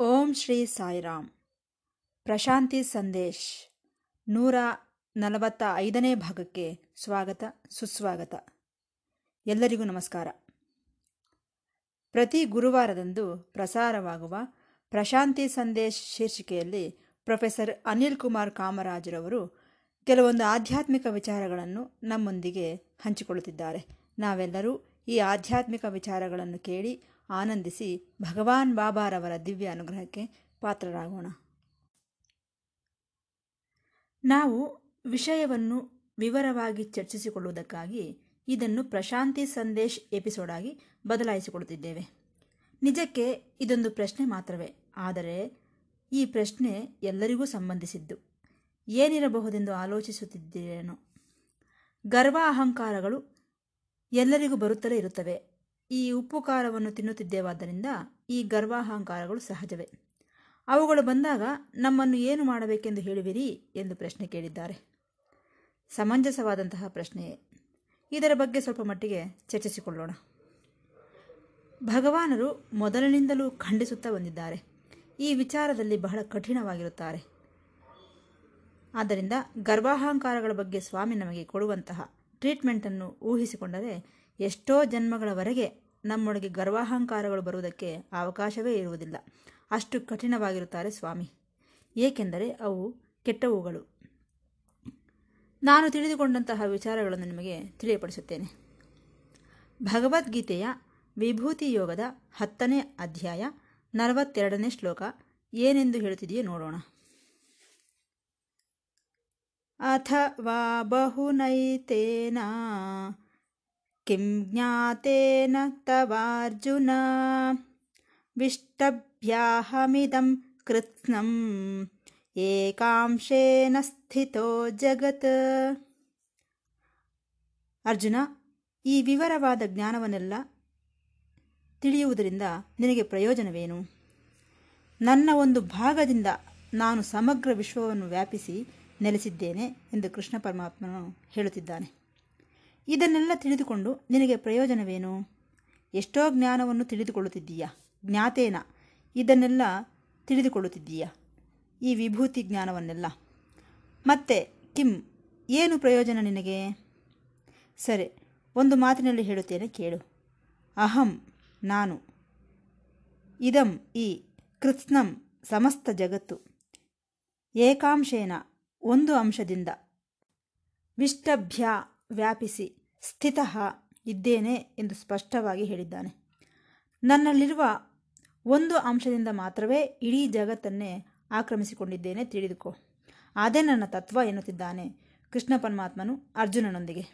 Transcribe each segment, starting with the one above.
ಓಂ ಶ್ರೀ ಸಾಯಿರಾಮ್. ಪ್ರಶಾಂತಿ ಸಂದೇಶ್, ನೂರ ನಲವತ್ತ ಐದನೇ ಭಾಗಕ್ಕೆ ಸ್ವಾಗತ, ಸುಸ್ವಾಗತ. ಎಲ್ಲರಿಗೂ ನಮಸ್ಕಾರ. ಪ್ರತಿ ಗುರುವಾರದಂದು ಪ್ರಸಾರವಾಗುವ ಪ್ರಶಾಂತಿ ಸಂದೇಶ್ ಶೀರ್ಷಿಕೆಯಲ್ಲಿ ಪ್ರೊಫೆಸರ್ ಅನಿಲ್ ಕುಮಾರ್ ಕಾಮರಾಜರವರು ಕೆಲವೊಂದು ಆಧ್ಯಾತ್ಮಿಕ ವಿಚಾರಗಳನ್ನು ನಮ್ಮೊಂದಿಗೆ ಹಂಚಿಕೊಳ್ಳುತ್ತಿದ್ದಾರೆ. ನಾವೆಲ್ಲರೂ ಈ ಆಧ್ಯಾತ್ಮಿಕ ವಿಚಾರಗಳನ್ನು ಕೇಳಿ ಆನಂದಿಸಿ ಭಗವಾನ್ ಬಾಬಾರವರ ದಿವ್ಯ ಅನುಗ್ರಹಕ್ಕೆ ಪಾತ್ರರಾಗೋಣ. ನಾವು ವಿಷಯವನ್ನು ವಿವರವಾಗಿ ಚರ್ಚಿಸಿಕೊಳ್ಳುವುದಕ್ಕಾಗಿ ಇದನ್ನು ಪ್ರಶಾಂತಿ ಸಂದೇಶ್ ಎಪಿಸೋಡ್ ಆಗಿ ಬದಲಾಯಿಸಿಕೊಳ್ಳುತ್ತಿದ್ದೇವೆ. ನಿಜಕ್ಕೆ ಇದೊಂದು ಪ್ರಶ್ನೆ ಮಾತ್ರವೇ, ಆದರೆ ಈ ಪ್ರಶ್ನೆ ಎಲ್ಲರಿಗೂ ಸಂಬಂಧಿಸಿದ್ದು. ಏನಿರಬಹುದೆಂದು ಆಲೋಚಿಸುತ್ತಿದ್ದೇನೋ. ಗರ್ವ ಅಹಂಕಾರಗಳು ಎಲ್ಲರಿಗೂ ಬರುತ್ತಲೇ ಇರುತ್ತವೆ. ಈ ಉಪ್ಪು ಖಾರವನ್ನು ತಿನ್ನುತ್ತಿದ್ದೇವಾದ್ದರಿಂದ ಈ ಗರ್ವಾಹಂಕಾರಗಳು ಸಹಜವೇ. ಅವುಗಳು ಬಂದಾಗ ನಮ್ಮನ್ನು ಏನು ಮಾಡಬೇಕೆಂದು ಹೇಳುವಿರಿ ಎಂದು ಪ್ರಶ್ನೆ ಕೇಳಿದ್ದಾರೆ. ಸಮಂಜಸವಾದಂತಹ ಪ್ರಶ್ನೆಯೇ. ಇದರ ಬಗ್ಗೆ ಸ್ವಲ್ಪ ಮಟ್ಟಿಗೆ ಚರ್ಚಿಸಿಕೊಳ್ಳೋಣ. ಭಗವಾನರು ಮೊದಲಿನಿಂದಲೂ ಖಂಡಿಸುತ್ತಾ ಬಂದಿದ್ದಾರೆ. ಈ ವಿಚಾರದಲ್ಲಿ ಬಹಳ ಕಠಿಣವಾಗಿರುತ್ತಾರೆ. ಆದ್ದರಿಂದ ಗರ್ವಾಹಂಕಾರಗಳ ಬಗ್ಗೆ ಸ್ವಾಮಿ ನಮಗೆ ಕೊಡುವಂತಹ ಟ್ರೀಟ್ಮೆಂಟನ್ನು ಊಹಿಸಿಕೊಂಡರೆ ಎಷ್ಟೋ ಜನ್ಮಗಳವರೆಗೆ ನಮ್ಮೊಳಗೆ ಗರ್ವಾಹಂಕಾರಗಳು ಬರುವುದಕ್ಕೆ ಅವಕಾಶವೇ ಇರುವುದಿಲ್ಲ. ಅಷ್ಟು ಕಠಿಣವಾಗಿರುತ್ತಾರೆ ಸ್ವಾಮಿ. ಏಕೆಂದರೆ ಅವು ಕೆಟ್ಟವುಗಳು. ನಾನು ತಿಳಿದುಕೊಂಡಂತಹ ವಿಚಾರಗಳನ್ನು ನಿಮಗೆ ತಿಳಿಯಪಡಿಸುತ್ತೇನೆ. ಭಗವದ್ಗೀತೆಯ ವಿಭೂತಿ ಯೋಗದ ಹತ್ತನೇ ಅಧ್ಯಾಯ ನಲವತ್ತೆರಡನೇ ಶ್ಲೋಕ ಏನೆಂದು ಹೇಳುತ್ತಿದೆಯೋ ನೋಡೋಣ. ಅಥವಾ ಬಹುನೈತೇನ ಕಿಂ ಜ್ಞಾತೇನ ತವಾರ್ಜುನ ವಿಷ್ಟಭ್ಯಾಹಮಿದಂ ಕೃತ್ನಂ ಏಕಾಂಶೇನ ಸ್ಥಿತೋ ಜಗತ್ ಅರ್ಜುನ ಈ ವಿವರವಾದ ಜ್ಞಾನವನ್ನೆಲ್ಲ ತಿಳಿಯುವುದರಿಂದ ನಿನಗೆ ಪ್ರಯೋಜನವೇನು? ನನ್ನ ಒಂದು ಭಾಗದಿಂದ ನಾನು ಸಮಗ್ರ ವಿಶ್ವವನ್ನು ವ್ಯಾಪಿಸಿ ನೆಲೆಸಿದ್ದೇನೆ ಎಂದು ಕೃಷ್ಣ ಪರಮಾತ್ಮನು ಹೇಳುತ್ತಿದ್ದಾನೆ. ಇದನ್ನೆಲ್ಲ ತಿಳಿದುಕೊಂಡು ನಿನಗೆ ಪ್ರಯೋಜನವೇನು? ಎಷ್ಟೋ ಜ್ಞಾನವನ್ನು ತಿಳಿದುಕೊಳ್ಳುತ್ತಿದ್ದೀಯಾ? ಜ್ಞಾತೇನ. ಇದನ್ನೆಲ್ಲ ತಿಳಿದುಕೊಳ್ಳುತ್ತಿದ್ದೀಯಾ? ಈ ವಿಭೂತಿ ಜ್ಞಾನವನ್ನೆಲ್ಲ. ಮತ್ತೆ ಕಿಂ ಏನು ಪ್ರಯೋಜನ ನಿನಗೆ? ಸರಿ, ಒಂದು ಮಾತಿನಲ್ಲಿ ಹೇಳುತ್ತೇನೆ, ಕೇಳು. ಅಹಂ, ನಾನು. ಇದಂ, ಈ, ಕೃತ್ಸ್ನಂ, ಸಮಸ್ತ ಜಗತ್ತು. ಏಕಾಂಶೇನ, ಒಂದು ಅಂಶದಿಂದ. ವಿಷ್ಟಭ್ಯ. ವ್ಯಾಪಿಸಿ ಸ್ಥಿತಃ ಇದ್ದೇನೆ ಎಂದು ಸ್ಪಷ್ಟವಾಗಿ ಹೇಳಿದ್ದಾನೆ. ನನ್ನಲ್ಲಿರುವ ಒಂದು ಅಂಶದಿಂದ ಮಾತ್ರವೇ ಇಡೀ ಜಗತ್ತನ್ನೇ ಆಕ್ರಮಿಸಿಕೊಂಡಿದ್ದೇನೆ ತಿಳಿದುಕೋ. ಅದೇ ನನ್ನ ತತ್ವ ಎನ್ನುತ್ತಿದ್ದಾನೆ ಕೃಷ್ಣ ಪರಮಾತ್ಮನು ಅರ್ಜುನನೊಂದಿಗೆ.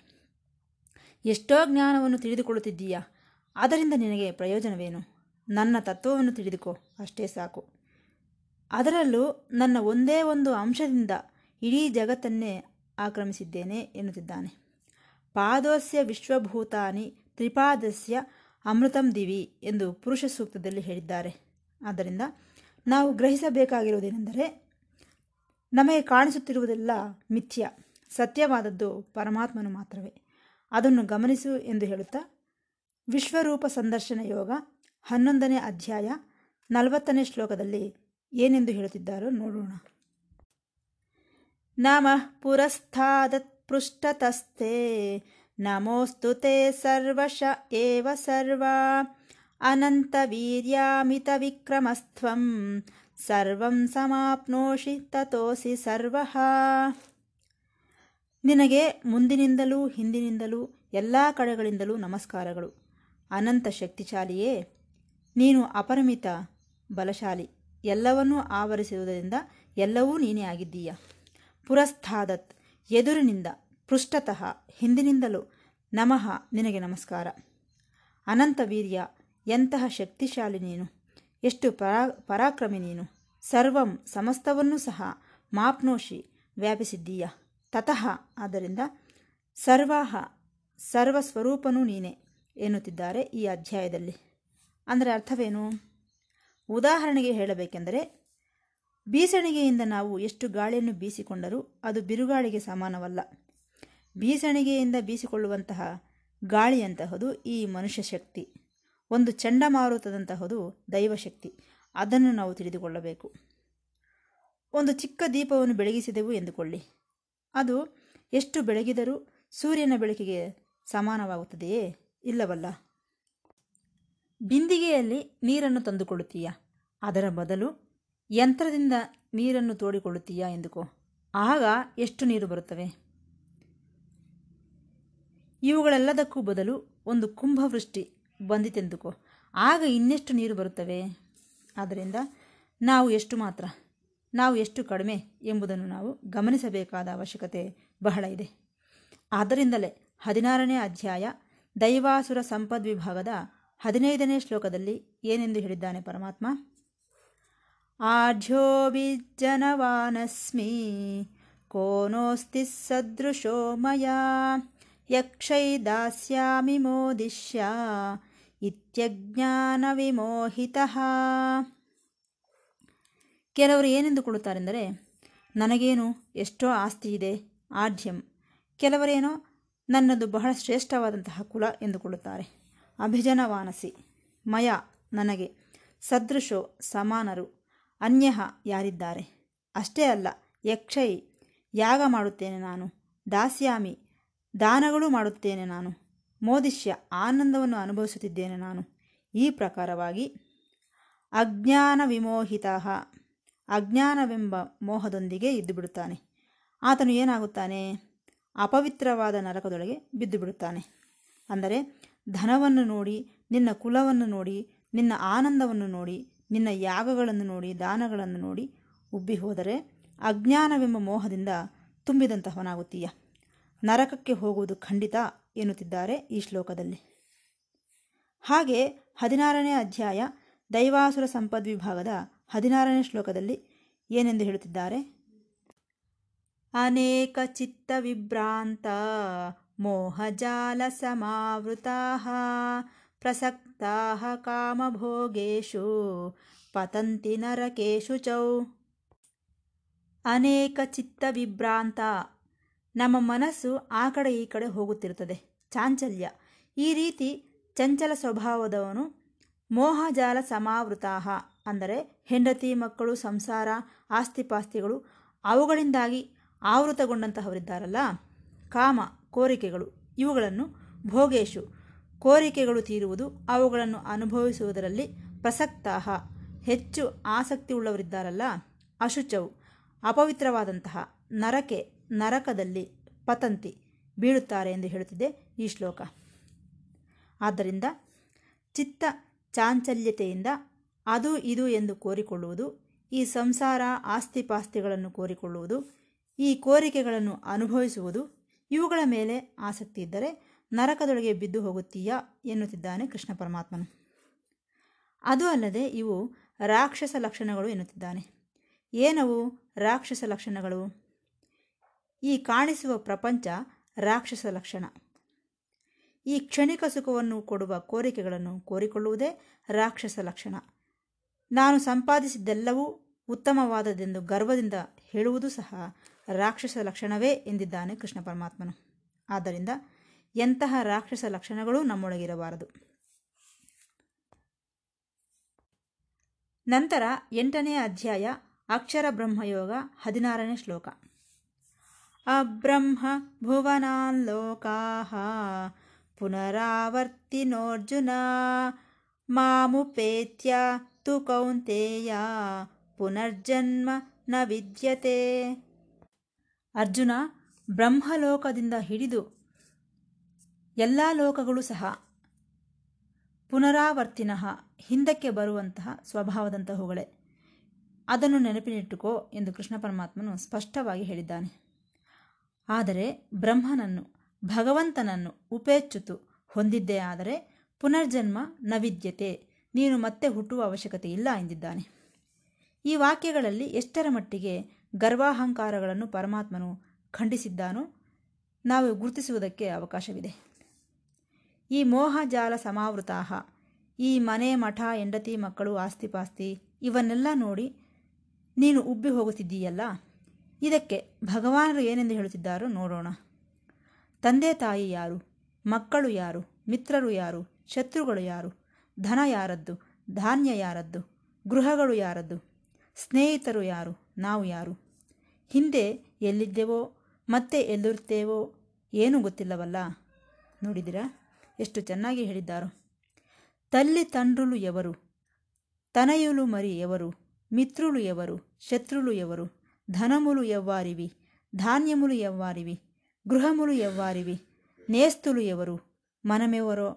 ಎಷ್ಟೋ ಜ್ಞಾನವನ್ನು ತಿಳಿದುಕೊಳ್ಳುತ್ತಿದ್ದೀಯಾ? ಅದರಿಂದ ನಿನಗೆ ಪ್ರಯೋಜನವೇನು? ನನ್ನ ತತ್ವವನ್ನು ತಿಳಿದುಕೋ. ಅಷ್ಟೇ ಸಾಕು. ಅದರಲ್ಲೂ ನನ್ನ ಒಂದೇ ಒಂದು ಅಂಶದಿಂದ ಇಡೀ ಜಗತ್ತನ್ನೇ ಆಕ್ರಮಿಸಿದ್ದೇನೆ ಎನ್ನುತ್ತಿದ್ದಾನೆ. ಪಾದೋಸ್ಯ ವಿಶ್ವಭೂತಾನಿ ತ್ರಿಪಾದಸ್ಯ ಅಮೃತಂ ದಿವಿ ಎಂದು ಪುರುಷ ಸೂಕ್ತದಲ್ಲಿ ಹೇಳಿದ್ದಾರೆ. ಆದ್ದರಿಂದ ನಾವು ಗ್ರಹಿಸಬೇಕಾಗಿರುವುದೇನೆಂದರೆ, ನಮಗೆ ಕಾಣಿಸುತ್ತಿರುವುದೆಲ್ಲ ಮಿಥ್ಯ, ಸತ್ಯವಾದದ್ದು ಪರಮಾತ್ಮನು ಮಾತ್ರವೇ. ಅದನ್ನು ಗಮನಿಸು ಎಂದು ಹೇಳುತ್ತಾ, ವಿಶ್ವರೂಪ ಸಂದರ್ಶನ ಯೋಗ ಹನ್ನೊಂದನೇ ಅಧ್ಯಾಯ ನಲವತ್ತನೇ ಶ್ಲೋಕದಲ್ಲಿ ಏನೆಂದು ಹೇಳುತ್ತಿದ್ದಾರೋ ನೋಡೋಣ. ನಮಃ ಪುರಸ್ಥಾದತ್ ಪೃಷ್ಠತಸ್ಥೆ. ನಮೋಸ್ತು ತೇ ಸರ್ವಶ ಏವ ಸರ್ವ. ಅನಂತ ವೀರ್ಯಾಮಿತ ವಿಕ್ರಮಸ್ತ್ವಂ. ಸರ್ವಂ ಸಮಾಪ್ನೋಷಿ ತತೋಸಿ ಸರ್ವಃ. ನಿನಗೆ ಮುಂದಿನಿಂದಲೂ ಹಿಂದಿನಿಂದಲೂ ಎಲ್ಲ ಕಡೆಗಳಿಂದಲೂ ನಮಸ್ಕಾರಗಳು. ಅನಂತ ಶಕ್ತಿಶಾಲಿಯೇ, ನೀನು ಅಪರಿಮಿತ, ಬಲಶಾಲಿ, ಎಲ್ಲವನ್ನೂ ಆವರಿಸುವುದರಿಂದ ಎಲ್ಲವೂ ನೀನೇ ಆಗಿದ್ದೀಯ. ಪುರಸ್ಥಾದತ್ ಎದುರಿನಿಂದ, ಪೃಷ್ಠತಃ, ಹಿಂದಿನಿಂದಲೂ ನಮಃ ನಿನಗೆ ನಮಸ್ಕಾರ. ಅನಂತ ವೀರ್ಯ, ಎಂತಹ ಶಕ್ತಿಶಾಲಿ ನೀನು. ಎಷ್ಟು ಪರಾ, ಪರಾಕ್ರಮಿ ನೀನು. ಸರ್ವಂ ಸಮಸ್ತವನ್ನು ಸಹ ಮಾಪ್ನೋಷಿ ವ್ಯಾಪಿಸಿದ್ದೀಯ. ತತಃ ಆದ್ದರಿಂದ ಸರ್ವಾಹ, ಸರ್ವಸ್ವರೂಪನೂ ನೀನೆ ಎನ್ನುತ್ತಿದ್ದಾರೆ ಈ ಅಧ್ಯಾಯದಲ್ಲಿ. ಅಂದರೆ ಅರ್ಥವೇನು? ಉದಾಹರಣೆಗೆ ಹೇಳಬೇಕೆಂದರೆ ಬೀಸಣಿಗೆಯಿಂದ ನಾವು ಎಷ್ಟು ಗಾಳಿಯನ್ನು ಬೀಸಿಕೊಂಡರೂ ಅದು ಬಿರುಗಾಳಿಗೆ ಸಮಾನವಲ್ಲ. ಬೀಸಣಿಗೆಯಿಂದ ಬೀಸಿಕೊಳ್ಳುವಂತಹ ಗಾಳಿಯಂತಹದು ಈ ಮನುಷ್ಯ ಶಕ್ತಿ. ಒಂದು ಚಂಡಮಾರುತದಂತಹದು ದೈವಶಕ್ತಿ ಅದನ್ನು ನಾವು ತಿಳಿದುಕೊಳ್ಳಬೇಕು. ಒಂದು ಚಿಕ್ಕ ದೀಪವನ್ನು ಬೆಳಗಿಸಿದೆವು ಎಂದುಕೊಳ್ಳಿ. ಅದು ಎಷ್ಟು ಬೆಳಗಿದರೂ ಸೂರ್ಯನ ಬೆಳಕಿಗೆ ಸಮಾನವಾಗುತ್ತದೆಯೇ? ಇಲ್ಲವಲ್ಲ. ಬಿಂದಿಗೆಯಲ್ಲಿ ನೀರನ್ನು ತಂದುಕೊಳ್ಳುತ್ತೀಯಾ? ಅದರ ಬದಲು ಯಂತ್ರದಿಂದ ನೀರನ್ನು ತೋಡಿಕೊಳ್ಳುತ್ತೀಯಾ ಎಂದುಕೋ. ಆಗ ಎಷ್ಟು ನೀರು ಬರುತ್ತವೆ? ಇವುಗಳೆಲ್ಲದಕ್ಕೂ ಬದಲು ಒಂದು ಕುಂಭವೃಷ್ಟಿ ಬಂದಿತೆಂದುಕೋ. ಆಗ ಇನ್ನೆಷ್ಟು ನೀರು ಬರುತ್ತವೆ? ಆದ್ದರಿಂದ ನಾವು ಎಷ್ಟು ಮಾತ್ರ, ನಾವು ಎಷ್ಟು ಕಡಿಮೆ ಎಂಬುದನ್ನು ನಾವು ಗಮನಿಸಬೇಕಾದ ಅವಶ್ಯಕತೆ ಬಹಳ ಇದೆ. ಆದ್ದರಿಂದಲೇ ಹದಿನಾರನೇ ಅಧ್ಯಾಯ ದೈವಾಸುರ ಸಂಪದ್ವಿಭಾಗದ ಹದಿನೈದನೇ ಶ್ಲೋಕದಲ್ಲಿ ಏನೆಂದು ಹೇಳಿದ್ದಾನೆ ಪರಮಾತ್ಮ? ಆಢ್ಯೋಭಿಜನವಾನಸ್ಮಿ ಕೋನೋಸ್ತಿ ಸದೃಶೋ ಮಯಾ ಯಕ್ಷೈ ದಾಸ್ಯಾಮಿ ಮೋದಿಷ್ಯ ಇತ್ಯಜ್ಞಾನ ವಿಮೋಹಿತಃ ಕೆಲವರು ಏನೆಂದುಕೊಳ್ಳುತ್ತಾರೆಂದರೆ, ನನಗೇನು ಎಷ್ಟೋ ಆಸ್ತಿ ಇದೆ ಆಢ್ಯಂ ಕೆಲವರೇನೋ ನನ್ನದು ಬಹಳ ಶ್ರೇಷ್ಠವಾದಂತಹ ಕುಲ ಎಂದುಕೊಳ್ಳುತ್ತಾರೆ. ಅಭಿಜನವಾನಸಿ, ಮಯ ನನಗೆ. ಸದೃಶೋ ಸಮಾನರು. ಅನ್ಯಃ ಯಾರಿದ್ದಾರೆ? ಅಷ್ಟೇ ಅಲ್ಲ ಯಕ್ಷೈ ಯಾಗ ಮಾಡುತ್ತೇನೆ ನಾನು, ದಾಸ್ಯಾಮಿ, ದಾನಗಳು ಮಾಡುತ್ತೇನೆ ನಾನು, ಮೋದಿಷ್ಯ ಆನಂದವನ್ನು ಅನುಭವಿಸುತ್ತಿದ್ದೇನೆ ನಾನು. ಈ ಪ್ರಕಾರವಾಗಿ ಅಜ್ಞಾನ ವಿಮೋಹಿತ ಅಜ್ಞಾನವೆಂಬ ಮೋಹದೊಂದಿಗೆ ಇದ್ದು ಬಿಡುತ್ತಾನೆ ಆತನು ಏನಾಗುತ್ತಾನೆ? ಅಪವಿತ್ರವಾದ ನರಕದೊಳಗೆ ಬಿದ್ದು ಬಿಡುತ್ತಾನೆ ಅಂದರೆ ಧನವನ್ನು ನೋಡಿ, ನಿನ್ನ ಕುಲವನ್ನು ನೋಡಿ, ನಿನ್ನ ಆನಂದವನ್ನು ನೋಡಿ ನಿನ್ನ ಯಾಗಗಳನ್ನು ನೋಡಿ, ದಾನಗಳನ್ನು ನೋಡಿ ಉಬ್ಬಿ ಹೋದರೆ ಅಜ್ಞಾನವೆಂಬ ಮೋಹದಿಂದ ತುಂಬಿದಂತಹವನಾಗುತ್ತೀಯ. ನರಕಕ್ಕೆ ಹೋಗುವುದು ಖಂಡಿತ ಎನ್ನುತ್ತಿದ್ದಾರೆ ಈ ಶ್ಲೋಕದಲ್ಲಿ. ಹಾಗೆ ಹದಿನಾರನೇ ಅಧ್ಯಾಯ ದೈವಾಸುರ ಸಂಪದ್ವಿಭಾಗದ ಹದಿನಾರನೇ ಶ್ಲೋಕದಲ್ಲಿ ಏನೆಂದು ಹೇಳುತ್ತಿದ್ದಾರೆ? ಅನೇಕ ಚಿತ್ತ ವಿಭ್ರಾಂತ ಮೋಹಜಾಲ ಸಮಾವೃತಾ ಪ್ರಸಕ್ತಾ ಕಾಮಭೋಗೇಶು ಪತಂತಿ ನರಕೇಶು ಚೌ ಅನೇಕ ಚಿತ್ತ ವಿಭ್ರಾಂತ ನಮ್ಮ ಮನಸ್ಸು ಆ ಕಡೆ ಈ ಕಡೆ ಹೋಗುತ್ತಿರುತ್ತದೆ. ಚಾಂಚಲ್ಯ. ಈ ರೀತಿ ಚಂಚಲ ಸ್ವಭಾವದವನು ಮೋಹಜಾಲ ಸಮಾವೃತಾಹ. ಅಂದರೆ ಹೆಂಡತಿ, ಮಕ್ಕಳು, ಸಂಸಾರ, ಆಸ್ತಿಪಾಸ್ತಿಗಳು ಅವುಗಳಿಂದಾಗಿ ಆವೃತಗೊಂಡಂತಹವರಿದ್ದಾರಲ್ಲ. ಕಾಮ, ಕೋರಿಕೆಗಳು. ಇವುಗಳನ್ನು ಭೋಗೇಶು ಕೋರಿಕೆಗಳು ತೀರುವುದು ಅವುಗಳನ್ನು ಅನುಭವಿಸುವುದರಲ್ಲಿ ಪ್ರಸಕ್ತಾಹ. ಹೆಚ್ಚು ಆಸಕ್ತಿ ಉಳ್ಳವರಿದ್ದಾರಲ್ಲ ಅಶುಚವು ಅಪವಿತ್ರವಾದಂತಹ. ನರಕೆ, ನರಕದಲ್ಲಿ ಪತಂತಿ ಬೀಳುತ್ತಾರೆ ಎಂದು ಹೇಳುತ್ತಿದೆ ಈ ಶ್ಲೋಕ. ಆದ್ದರಿಂದ ಚಿತ್ತ ಚಾಂಚಲ್ಯತೆಯಿಂದ ಅದು ಇದು ಎಂದು ಕೋರಿಕೊಳ್ಳುವುದು, ಈ ಸಂಸಾರ ಆಸ್ತಿಪಾಸ್ತಿಗಳನ್ನು ಕೋರಿಕೊಳ್ಳುವುದು, ಈ ಕೋರಿಕೆಗಳನ್ನು ಅನುಭವಿಸುವುದು, ಇವುಗಳ ಮೇಲೆ ಆಸಕ್ತಿ ಇದ್ದರೆ ನರಕದೊಳಗೆ ಬಿದ್ದು ಹೋಗುತ್ತೀಯಾ ಎನ್ನುತ್ತಿದ್ದಾನೆ ಕೃಷ್ಣ ಪರಮಾತ್ಮನು. ಅದು ಅಲ್ಲದೆ ಇವು ರಾಕ್ಷಸ ಲಕ್ಷಣಗಳು ಎನ್ನುತ್ತಿದ್ದಾನೆ. ಏನವು ರಾಕ್ಷಸ ಲಕ್ಷಣಗಳು? ಈ ಕಾಣಿಸುವ ಪ್ರಪಂಚ ರಾಕ್ಷಸ ಲಕ್ಷಣ. ಈ ಕ್ಷಣಿಕ ಸುಖವನ್ನು ಕೊಡುವ ಕೋರಿಕೆಗಳನ್ನು ಕೋರಿಕೊಳ್ಳುವುದೇ ರಾಕ್ಷಸ ಲಕ್ಷಣ. ನಾನು ಸಂಪಾದಿಸಿದ್ದೆಲ್ಲವೂ ಉತ್ತಮವಾದದೆಂದು ಗರ್ವದಿಂದ ಹೇಳುವುದು ಸಹ ರಾಕ್ಷಸ ಲಕ್ಷಣವೇ ಎಂದಿದ್ದಾನೆ ಕೃಷ್ಣ ಪರಮಾತ್ಮನು. ಆದ್ದರಿಂದ ಎಂತಹ ರಾಕ್ಷಸ ಲಕ್ಷಣಗಳೂ ನಮ್ಮೊಳಗಿರಬಾರದು. ನಂತರ ಎಂಟನೇ ಅಧ್ಯಾಯ, ಅಕ್ಷರ ಬ್ರಹ್ಮಯೋಗ, ಹದಿನಾರನೇ ಶ್ಲೋಕ. ಅಬ್ರಹ್ಮ ಭುವನಾನ್ ಲೋಕಾ ಪುನರಾವರ್ತಿನೋರ್ಜುನ, ಮಾಮುಪೇತ್ಯ ತು ಕೌಂತೆಯ, ಪುನರ್ಜನ್ಮ ನ ವಿದ್ಯತೆ. ಅರ್ಜುನ ಬ್ರಹ್ಮಲೋಕದಿಂದ ಹಿಡಿದು ಎಲ್ಲ ಲೋಕಗಳು ಸಹ ಪುನರಾವರ್ತಿನಃ ಹಿಂದಕ್ಕೆ ಬರುವಂತಹ ಸ್ವಭಾವದಂತಹವುಗಳೇ ಅದನ್ನು ನೆನಪಿನಿಟ್ಟುಕೋ ಎಂದು ಕೃಷ್ಣ ಪರಮಾತ್ಮನು ಸ್ಪಷ್ಟವಾಗಿ ಹೇಳಿದ್ದಾನೆ. ಆದರೆ ಬ್ರಹ್ಮನನ್ನು, ಭಗವಂತನನ್ನು ಉಪೇಚ್ಯುತು ಹೊಂದಿದ್ದೇ ಆದರೆ ಪುನರ್ಜನ್ಮ ನವಿದ್ಯತೆ, ನೀನು ಮತ್ತೆ ಹುಟ್ಟುವ ಅವಶ್ಯಕತೆ ಇಲ್ಲ ಎಂದಿದ್ದಾನೆ. ಈ ವಾಕ್ಯಗಳಲ್ಲಿ ಎಷ್ಟರ ಮಟ್ಟಿಗೆ ಗರ್ವಾಹಂಕಾರಗಳನ್ನು ಪರಮಾತ್ಮನು ಖಂಡಿಸಿದ್ದಾನೋ ನಾವು ಗುರುತಿಸುವುದಕ್ಕೆ ಅವಕಾಶವಿದೆ. ಈ ಮೋಹಜಾಲ ಸಮಾವೃತಾಹ, ಈ ಮನೆ ಮಠ ಹೆಂಡತಿ ಮಕ್ಕಳು ಆಸ್ತಿಪಾಸ್ತಿ ಇವನ್ನೆಲ್ಲ ನೋಡಿ ನೀನು ಉಬ್ಬಿ ಹೋಗುತ್ತಿದ್ದೀಯಲ್ಲ? ಇದಕ್ಕೆ ಭಗವಾನರು ಏನೆಂದು ಹೇಳುತ್ತಿದ್ದಾರೋ ನೋಡೋಣ. ತಂದೆ ತಾಯಿ ಯಾರು? ಮಕ್ಕಳು ಯಾರು? ಮಿತ್ರರು ಯಾರು? ಶತ್ರುಗಳು ಯಾರು? ಧನ ಯಾರದ್ದು? ಧಾನ್ಯ ಯಾರದ್ದು? ಗೃಹಗಳು ಯಾರದ್ದು? ಸ್ನೇಹಿತರು ಯಾರು? ನಾವು ಯಾರು? ಹಿಂದೆ ಎಲ್ಲಿದ್ದೆವೋ, ಮತ್ತೆ ಎಲ್ಲಿರುತ್ತೇವೋ ಏನೂ ಗೊತ್ತಿಲ್ಲವಲ್ಲ? ನೋಡಿದಿರಾ ಎಷ್ಟು ಚೆನ್ನಾಗಿ ಹೇಳಿದ್ದಾರೋ తల్లి తండ్రులు ఎవరు తనయులు మరి ఎవరు మిత్రులు ఎవరు శత్రులు ఎవరు ధనములు ఎవ్వారివి ధాన్యములు ఎవ్వారివి గృహములు ఎవ్వారివి నేస్తులు ఎవరు మనమెవరో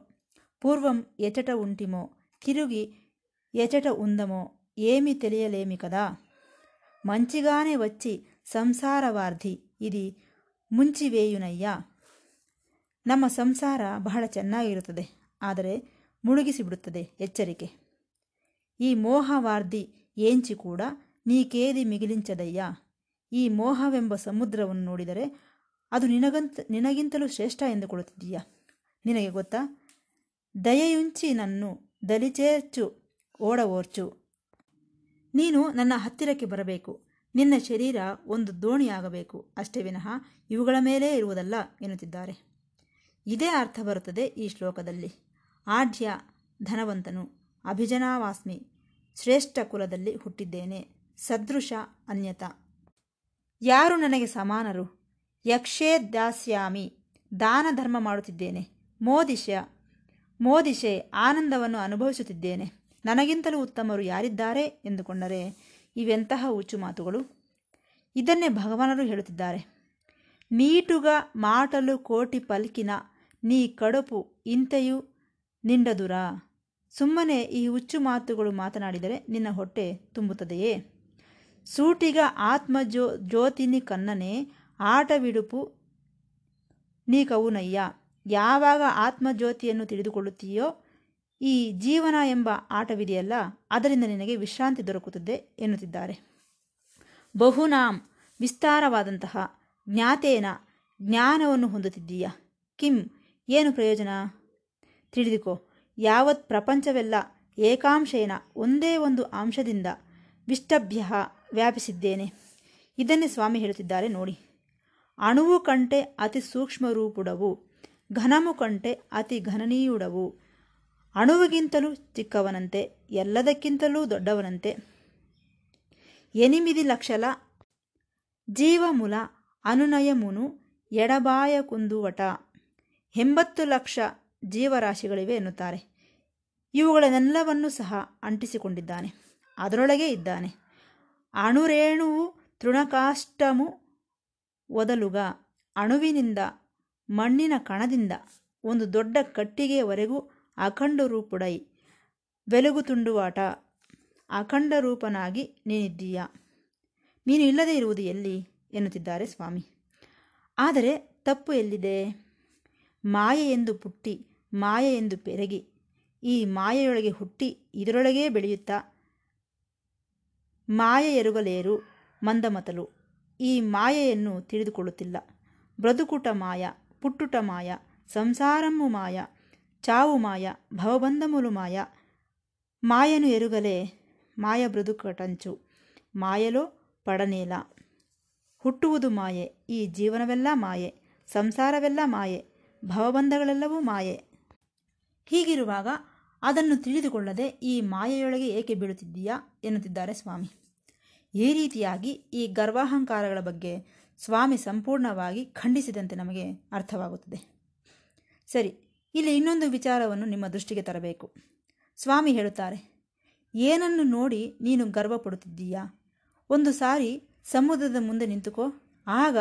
పూర్వం ఎచట ఉంటిమో తిరిగి ఎచట ఉందమో ఏమి తెలియలేమి కదా మంచిగానే వచ్చి ಸಂಸಾರವಾರ್ಧಿ ఇది ಮುಂಚಿವೇಯುನಯ್ಯ ನಮ್ಮ ಸಂಸಾರ ಬಹಳ ಚೆನ್ನಾಗಿರುತ್ತದೆ, ಆದರೆ ಮುಳುಗಿಸಿಬಿಡುತ್ತದೆ ಎಚ್ಚರಿಕೆ. ಈ ಮೋಹವಾರ್ಧಿ ಏಂಚಿ ಕೂಡ ನೀಕೇದಿ ಮಿಗಿಲಿಂಚದಯ್ಯ? ಈ ಮೋಹವೆಂಬ ಸಮುದ್ರವನ್ನು ನೋಡಿದರೆ ಅದು ನಿನಗಂತ, ನಿನಗಿಂತಲೂ ಶ್ರೇಷ್ಠ ಎಂದುಕೊಳ್ಳುತ್ತಿದ್ದೀಯ? ನಿನಗೆ ಗೊತ್ತಾ? ದಯೆಯುಂಚಿ ನನ್ನು ದಲಿಚೇರ್ಚು, ಓಡವೋರ್ಚು. ನೀನು ನನ್ನ ಹತ್ತಿರಕ್ಕೆ ಬರಬೇಕು. ನಿನ್ನ ಶರೀರ ಒಂದು ದೋಣಿಯಾಗಬೇಕು. ಅಷ್ಟೇ ವಿನಃ ಇವುಗಳ ಮೇಲೇ ಇರುವುದಲ್ಲ ಎನ್ನುತ್ತಿದ್ದಾರೆ. ಇದೇ ಅರ್ಥ ಬರುತ್ತದೆ ಈ ಶ್ಲೋಕದಲ್ಲಿ. ಆಢ್ಯ ಧನವಂತನು ಅಭಿಜನಾವಾಸ್ಮಿ ಶ್ರೇಷ್ಠ ಕುಲದಲ್ಲಿ ಹುಟ್ಟಿದ್ದೇನೆ, ಸದೃಶ ಅನ್ಯತ. ಯಾರು ನನಗೆ ಸಮಾನರು? ಯಕ್ಷೇ ದಾಸ್ಯಾಮಿ, ದಾನ ಧರ್ಮ ಮಾಡುತ್ತಿದ್ದೇನೆ ಮೋದಿಶ ಮೋದಿಶೆ ಆನಂದವನ್ನು ಅನುಭವಿಸುತ್ತಿದ್ದೇನೆ. ನನಗಿಂತಲೂ ಉತ್ತಮರು ಯಾರಿದ್ದಾರೆ ಎಂದುಕೊಂಡರೆ ಇವೆಂತಹ ಹುಚ್ಚು ಮಾತುಗಳು? ಇದನ್ನೇ ಭಗವಾನರು ಹೇಳುತ್ತಿದ್ದಾರೆ. ನೀಟುಗ ಮಾಟಲು ಕೋಟಿ ಪಲ್ಕಿನ ನೀ ಕಡುಪು ಇಂತೆಯೂ ನಿಂಡದುರಾ? ಸುಮ್ಮನೆ ಈ ಹುಚ್ಚು ಮಾತುಗಳು ಮಾತನಾಡಿದರೆ ನಿನ್ನ ಹೊಟ್ಟೆ ತುಂಬುತ್ತದೆಯೇ? ಸೂಟಿಗ ಆತ್ಮ ಜೋ ಜ್ಯೋತಿನಿ ಕನ್ನನೆ ಆಟವಿಡುಪು ನೀ ಕವುನಯ್ಯ ಯಾವಾಗ ಆತ್ಮಜ್ಯೋತಿಯನ್ನು ತಿಳಿದುಕೊಳ್ಳುತ್ತೀಯೋ ಈ ಜೀವನ ಎಂಬ ಆಟವಿದೆಯಲ್ಲ, ಅದರಿಂದ ನಿನಗೆ ವಿಶ್ರಾಂತಿ ದೊರಕುತ್ತದೆ ಎನ್ನುತ್ತಿದ್ದಾರೆ. ಬಹುನಾಂ ವಿಸ್ತಾರವಾದಂತಹ ಜ್ಞಾತೇನ ಜ್ಞಾನವನ್ನು ಹೊಂದುತ್ತಿದ್ದೀಯ. ಕಿಂ ಏನು ಪ್ರಯೋಜನ? ತಿಳಿದುಕೋ. ಯಾವತ್ ಪ್ರಪಂಚವೆಲ್ಲ ಏಕಾಂಶೇನ ಒಂದೇ ಒಂದು ಅಂಶದಿಂದ ವಿಷ್ಟಭ್ಯ ವ್ಯಾಪಿಸಿದ್ದೇನೆ. ಇದನ್ನೇ ಸ್ವಾಮಿ ಹೇಳುತ್ತಿದ್ದಾರೆ ನೋಡಿ. ಅಣುವು ಕಂಟೆ ಅತಿ ಸೂಕ್ಷ್ಮ ರೂಪುಡವು ಘನಮು ಕಂಟೆ ಅತಿ ಘನನೀಯುಡವು. ಅಣುವಿಗಿಂತಲೂ ಚಿಕ್ಕವನಂತೆ, ಎಲ್ಲದಕ್ಕಿಂತಲೂ ದೊಡ್ಡವನಂತೆ. ಎನಿಮಿದಿ ಲಕ್ಷಲ ಜೀವಮುಲ ಅನುನಯಮುನು ಎಡಬಾಯ ಕುಂದುವಟ ಎಂಬತ್ತು ಲಕ್ಷ ಜೀವರಾಶಿಗಳಿವೆ ಎನ್ನುತ್ತಾರೆ. ಇವುಗಳನ್ನೆಲ್ಲವನ್ನು ಸಹ ಅಂಟಿಸಿಕೊಂಡಿದ್ದಾನೆ. ಅದರೊಳಗೆ ಇದ್ದಾನೆ. ಅಣುರೇಣುವು ತೃಣಕಾಷ್ಟಮು ಒದಲುಗ ಅಣುವಿನಿಂದ ಮಣ್ಣಿನ ಕಣದಿಂದ ಒಂದು ದೊಡ್ಡ ಕಟ್ಟಿಗೆಯವರೆಗೂ ಅಖಂಡ ರೂಪುಡೈ ಬೆಲುಗು ತುಂಡುವಾಟ. ಅಖಂಡ ರೂಪನಾಗಿ ನೀನಿದ್ದೀಯ. ನೀನು ಇಲ್ಲದೆ ಇರುವುದು ಎಲ್ಲಿ? ಎನ್ನುತ್ತಿದ್ದಾರೆ ಸ್ವಾಮಿ. ಆದರೆ ತಪ್ಪು ಎಲ್ಲಿದೆ? ಮಾಯೆ ಎಂದು ಪುಟ್ಟಿ ಮಾಯೆ ಎಂದು ಪೆರಗಿ ಈ ಮಾಯೆಯೊಳಗೆ ಹುಟ್ಟಿ ಇದರೊಳಗೇ ಬೆಳೆಯುತ್ತಾ ಮಾಯೆ ಎರುಗಲೇರು ಮಂದಮತಲು ಈ ಮಾಯೆಯನ್ನು ತಿಳಿದುಕೊಳ್ಳುತ್ತಿಲ್ಲ ಬ್ರದುಕುಟ ಮಾಯ పుట్టుట మాయ సంసారము మాయ చావు మాయ భవబంధములు మాయ మాయను ఎరుగలే మాయ బ్రతుకటంచు ಮಾಯಲೋ ಪಡನೇಲ ಹುಟ್ಟುವುದು ಮಾಯೆ ಈ ಜೀವನವೆಲ್ಲ ಮಾಯೆ ಸಂಸಾರವೆಲ್ಲ ಮಾಯೆ ಭವಬಂಧಗಳೆಲ್ಲವೂ ಮಾಯೆ. ಹೀಗಿರುವಾಗ ಅದನ್ನು ತಿಳಿದುಕೊಳ್ಳದೆ ಈ ಮಾಯೆಯೊಳಗೆ ಏಕೆ ಬೀಳುತ್ತಿದ್ದೀಯಾ ಎನ್ನುತ್ತಿದ್ದಾರೆ ಸ್ವಾಮಿ. ಈ ರೀತಿಯಾಗಿ ಈ ಗರ್ವಾಹಂಕಾರಗಳ ಬಗ್ಗೆ ಸ್ವಾಮಿ ಸಂಪೂರ್ಣವಾಗಿ ಖಂಡಿಸಿದಂತೆ ನಮಗೆ ಅರ್ಥವಾಗುತ್ತದೆ. ಸರಿ, ಇಲ್ಲಿ ಇನ್ನೊಂದು ವಿಚಾರವನ್ನು ನಿಮ್ಮ ದೃಷ್ಟಿಗೆ ತರಬೇಕು. ಸ್ವಾಮಿ ಹೇಳುತ್ತಾರೆ, ಏನನ್ನು ನೋಡಿ ನೀನು ಗರ್ವ ಪಡುತ್ತಿದ್ದೀಯಾ ಒಂದು ಸಾರಿ ಸಮುದ್ರದ ಮುಂದೆ ನಿಂತುಕೋ. ಆಗ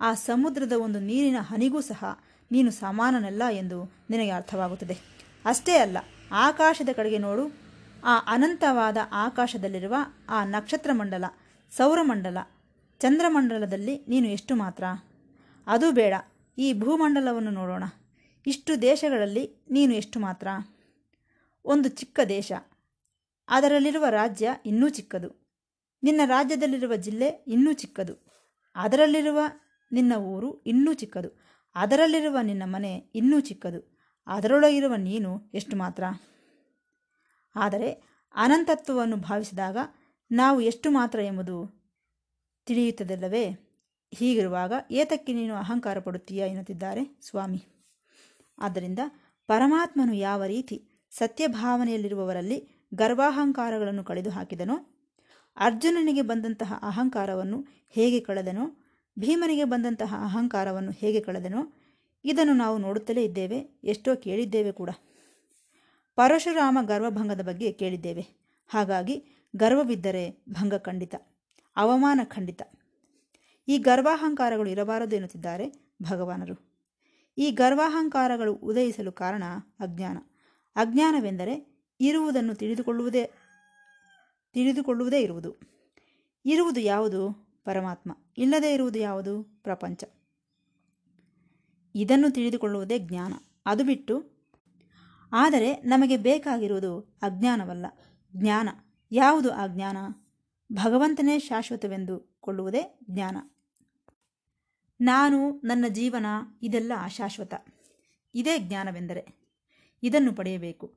ಆ ಸಮುದ್ರದ ಒಂದು ನೀರಿನ ಹನಿಗೂ ಸಹ ನೀನು ಸಮಾನನಲ್ಲ ಎಂದು ನಿನಗೆ ಅರ್ಥವಾಗುತ್ತದೆ. ಅಷ್ಟೇ ಅಲ್ಲ, ಆಕಾಶದ ಕಡೆಗೆ ನೋಡು. ಆ ಅನಂತವಾದ ಆಕಾಶದಲ್ಲಿರುವ ಆ ನಕ್ಷತ್ರ ಮಂಡಲ ಸೌರಮಂಡಲ, ಚಂದ್ರಮಂಡಲದಲ್ಲಿ ನೀನು ಎಷ್ಟು ಮಾತ್ರ? ಅದು ಬೇಡ, ಈ ಭೂಮಂಡಲವನ್ನು ನೋಡೋಣ. ಇಷ್ಟು ದೇಶಗಳಲ್ಲಿ ನೀನು ಎಷ್ಟು ಮಾತ್ರ? ಒಂದು ಚಿಕ್ಕ ದೇಶ. ಅದರಲ್ಲಿರುವ ರಾಜ್ಯ ಇನ್ನೂ ಚಿಕ್ಕದು. ನಿನ್ನ ರಾಜ್ಯದಲ್ಲಿರುವ ಜಿಲ್ಲೆ ಇನ್ನೂ ಚಿಕ್ಕದು. ಅದರಲ್ಲಿರುವ ನಿನ್ನ ಊರು ಇನ್ನೂ ಚಿಕ್ಕದು. ಅದರಲ್ಲಿರುವ ನಿನ್ನ ಮನೆ ಇನ್ನೂ ಚಿಕ್ಕದು. ಅದರೊಳಗಿರುವ ನೀನು ಎಷ್ಟು ಮಾತ್ರ? ಆದರೆ ಅನಂತತ್ವವನ್ನು ಭಾವಿಸಿದಾಗ ನಾವು ಎಷ್ಟು ಮಾತ್ರ ಎಂಬುದು ತಿಳಿಯುತ್ತದಲ್ಲವೇ? ಹೀಗಿರುವಾಗ ಏತಕ್ಕೆ ನೀನು ಅಹಂಕಾರ ಪಡುತ್ತೀಯಾ ಎನ್ನುತ್ತಿದ್ದಾರೆ ಸ್ವಾಮಿ. ಆದ್ದರಿಂದ ಪರಮಾತ್ಮನು ಯಾವ ರೀತಿ ಸತ್ಯಭಾವನೆಯಲ್ಲಿರುವವರಲ್ಲಿ ಗರ್ವಾಹಂಕಾರಗಳನ್ನು ಕಳೆದು ಹಾಕಿದನೋ ಅರ್ಜುನನಿಗೆ ಬಂದಂತಹ ಅಹಂಕಾರವನ್ನು ಹೇಗೆ ಕಳೆದನೋ ಭೀಮನಿಗೆ ಬಂದಂತಹ ಅಹಂಕಾರವನ್ನು ಹೇಗೆ ಕಳೆದನೋ ಇದನ್ನು ನಾವು ನೋಡುತ್ತಲೇ ಇದ್ದೇವೆ, ಎಷ್ಟೋ ಕೇಳಿದ್ದೇವೆ ಕೂಡ. ಪರಶುರಾಮ ಗರ್ವಭಂಗದ ಬಗ್ಗೆ ಕೇಳಿದ್ದೇವೆ. ಹಾಗಾಗಿ ಗರ್ವವಿದ್ದರೆ ಭಂಗ ಖಂಡಿತ, ಅವಮಾನ ಖಂಡಿತ. ಈ ಗರ್ವಾಹಂಕಾರಗಳು ಇರಬಾರದು ಎನ್ನುತ್ತಿದ್ದಾರೆ ಭಗವಾನರು. ಈ ಗರ್ವಾಹಂಕಾರಗಳು ಉದಯಿಸಲು ಕಾರಣ ಅಜ್ಞಾನ. ಅಜ್ಞಾನವೆಂದರೆ ಇರುವುದನ್ನು ತಿಳಿದುಕೊಳ್ಳುವುದೇ ತಿಳಿದುಕೊಳ್ಳುವುದೇ ಇರುವುದು. ಇರುವುದು ಯಾವುದು? ಪರಮಾತ್ಮ. ಇಲ್ಲದೇ ಇರುವುದು ಯಾವುದು? ಪ್ರಪಂಚ. ಇದನ್ನು ತಿಳಿದುಕೊಳ್ಳುವುದೇ ಜ್ಞಾನ. ಅದು ಬಿಟ್ಟು ಆದರೆ ನಮಗೆ ಬೇಕಾಗಿರುವುದು ಅಜ್ಞಾನವಲ್ಲ. ಜ್ಞಾನ. ಯಾವುದು ಆ ಜ್ಞಾನ? ಭಗವಂತನೇ ಶಾಶ್ವತವೆಂದು ಕೊಳ್ಳುವುದೇ ಜ್ಞಾನ. ನಾನು, ನನ್ನ ಜೀವನ ಇದೆಲ್ಲ ಶಾಶ್ವತ ಇದೇ ಜ್ಞಾನವೆಂದರೆ ಇದನ್ನು ಪಡೆಯಬೇಕು.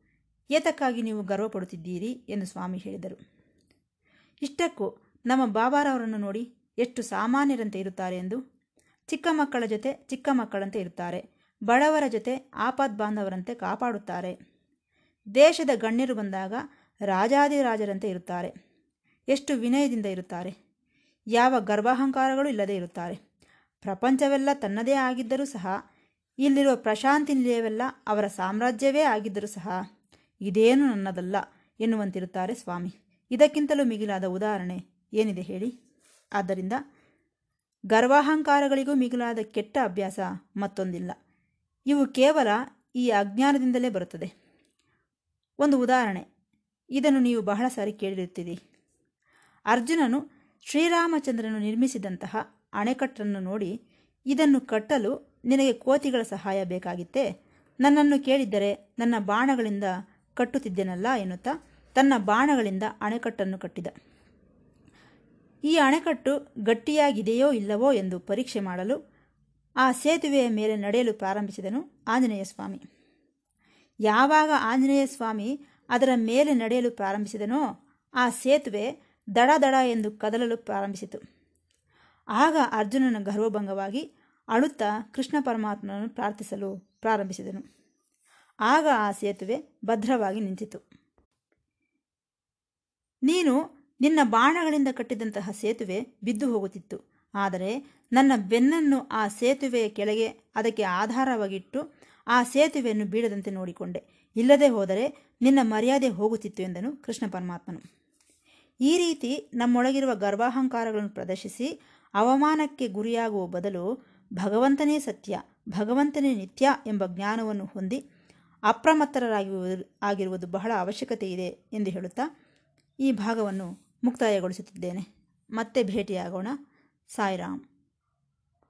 ಏತಕ್ಕಾಗಿ ನೀವು ಗರ್ವಪಡುತ್ತಿದ್ದೀರಿ? ಎಂದು ಸ್ವಾಮಿ ಹೇಳಿದರು. ಇಷ್ಟಕ್ಕೂ ನಮ್ಮ ಬಾಬಾರವರನ್ನು ನೋಡಿ ಎಷ್ಟು ಸಾಮಾನ್ಯರಂತೆ ಇರುತ್ತಾರೆ ಎಂದು? ಚಿಕ್ಕ ಮಕ್ಕಳ ಜೊತೆ ಚಿಕ್ಕ ಮಕ್ಕಳಂತೆ ಇರುತ್ತಾರೆ. ಬಡವರ ಜೊತೆ ಆಪದ್ ಬಾಂಧವರಂತೆ ಕಾಪಾಡುತ್ತಾರೆ. ದೇಶದ ಗಣ್ಯರು ಬಂದಾಗ ರಾಜಾದಿರಾಜರಂತೆ ಇರುತ್ತಾರೆ. ಎಷ್ಟು ವಿನಯದಿಂದ ಇರುತ್ತಾರೆ. ಯಾವ ಗರ್ಭಾಹಂಕಾರಗಳು ಇಲ್ಲದೆ ಇರುತ್ತಾರೆ. ಪ್ರಪಂಚವೆಲ್ಲ ತನ್ನದೇ ಆಗಿದ್ದರೂ ಸಹ, ಇಲ್ಲಿರುವ ಪ್ರಶಾಂತಿ ನಿಲಯವೆಲ್ಲ ಅವರ ಸಾಮ್ರಾಜ್ಯವೇ ಆಗಿದ್ದರೂ ಸಹ, ಇದೇನು ನನ್ನದಲ್ಲ ಎನ್ನುವಂತಿರುತ್ತಾರೆ ಸ್ವಾಮಿ. ಇದಕ್ಕಿಂತಲೂ ಮಿಗಿಲಾದ ಉದಾಹರಣೆ ಏನಿದೆ ಹೇಳಿ? ಆದ್ದರಿಂದ ಗರ್ವಾಹಂಕಾರಗಳಿಗೂ ಮಿಗಿಲಾದ ಕೆಟ್ಟ ಅಭ್ಯಾಸ ಮತ್ತೊಂದಿಲ್ಲ. ಇವು ಕೇವಲ ಈ ಅಜ್ಞಾನದಿಂದಲೇ ಬರುತ್ತದೆ. ಒಂದು ಉದಾಹರಣೆ. ಇದನ್ನು ನೀವು ಬಹಳ ಸಾರಿ ಕೇಳಿರುತ್ತೀರಿ. ಅರ್ಜುನನು ಶ್ರೀರಾಮಚಂದ್ರನು ನಿರ್ಮಿಸಿದಂತಹ ಅಣೆಕಟ್ಟನ್ನು ನೋಡಿ, ಇದನ್ನು ಕಟ್ಟಲು ನಿನಗೆ ಕೋತಿಗಳ ಸಹಾಯ ಬೇಕಾಗಿತ್ತೇ? ನನ್ನನ್ನು ಕೇಳಿದ್ದರೆ ನನ್ನ ಬಾಣಗಳಿಂದ ಕಟ್ಟುತ್ತಿದ್ದೇನಲ್ಲ ಎನ್ನುತ್ತಾ, ತನ್ನ ಬಾಣಗಳಿಂದ ಅಣೆಕಟ್ಟನ್ನು ಕಟ್ಟಿದ. ಈ ಅಣೆಕಟ್ಟು ಗಟ್ಟಿಯಾಗಿದೆಯೋ ಇಲ್ಲವೋ ಎಂದು ಪರೀಕ್ಷೆ ಮಾಡಲು ಆ ಸೇತುವೆಯ ಮೇಲೆ ನಡೆಯಲು ಪ್ರಾರಂಭಿಸಿದನು ಆಂಜನೇಯ ಸ್ವಾಮಿ. ಯಾವಾಗ ಆಂಜನೇಯ ಸ್ವಾಮಿ ಅದರ ಮೇಲೆ ನಡೆಯಲು ಪ್ರಾರಂಭಿಸಿದನೋ ಆ ಸೇತುವೆ ದಡ ದಡ ಎಂದು ಕದಲಲು ಪ್ರಾರಂಭಿಸಿತು. ಆಗ ಅರ್ಜುನನ ಗರ್ವಭಂಗವಾಗಿ ಅಳುತ್ತಾ ಕೃಷ್ಣ ಪರಮಾತ್ಮನನ್ನು ಪ್ರಾರ್ಥಿಸಲು ಪ್ರಾರಂಭಿಸಿದನು. ಆಗ ಆ ಸೇತುವೆ ಭದ್ರವಾಗಿ ನಿಂತಿತು. ನೀನು ನಿನ್ನ ಬಾಣಗಳಿಂದ ಕಟ್ಟಿದಂತಹ ಸೇತುವೆ ಬಿದ್ದು ಹೋಗುತ್ತಿತ್ತು. ಆದರೆ ನನ್ನ ಬೆನ್ನನ್ನು ಆ ಸೇತುವೆಯ ಕೆಳಗೆ ಅದಕ್ಕೆ ಆಧಾರವಾಗಿಟ್ಟು ಆ ಸೇತುವೆಯನ್ನು ಬೀಳದಂತೆ ನೋಡಿಕೊಂಡೆ. ಇಲ್ಲದೆ ಹೋದರೆ ನಿನ್ನ ಮರ್ಯಾದೆ ಹೋಗುತ್ತಿತ್ತು ಎಂದನು ಕೃಷ್ಣ ಪರಮಾತ್ಮನು. ಈ ರೀತಿ ನಮ್ಮೊಳಗಿರುವ ಗರ್ವಾಹಂಕಾರಗಳನ್ನು ಪ್ರದರ್ಶಿಸಿ ಅವಮಾನಕ್ಕೆ ಗುರಿಯಾಗುವ ಬದಲು ಭಗವಂತನೇ ಸತ್ಯ, ಭಗವಂತನೇ ನಿತ್ಯ ಎಂಬ ಜ್ಞಾನವನ್ನು ಹೊಂದಿ ಅಪ್ರಮತ್ತರಾಗಿರುವುದು ಆಗಿರುವುದು ಬಹಳ ಅವಶ್ಯಕತೆ ಇದೆ ಎಂದು ಹೇಳುತ್ತಾ ಈ ಭಾಗವನ್ನು ಮುಕ್ತಾಯಗೊಳಿಸುತ್ತಿದ್ದೇನೆ. ಮತ್ತೆ ಭೇಟಿಯಾಗೋಣ. ಸಾಯಿರಾಮ್.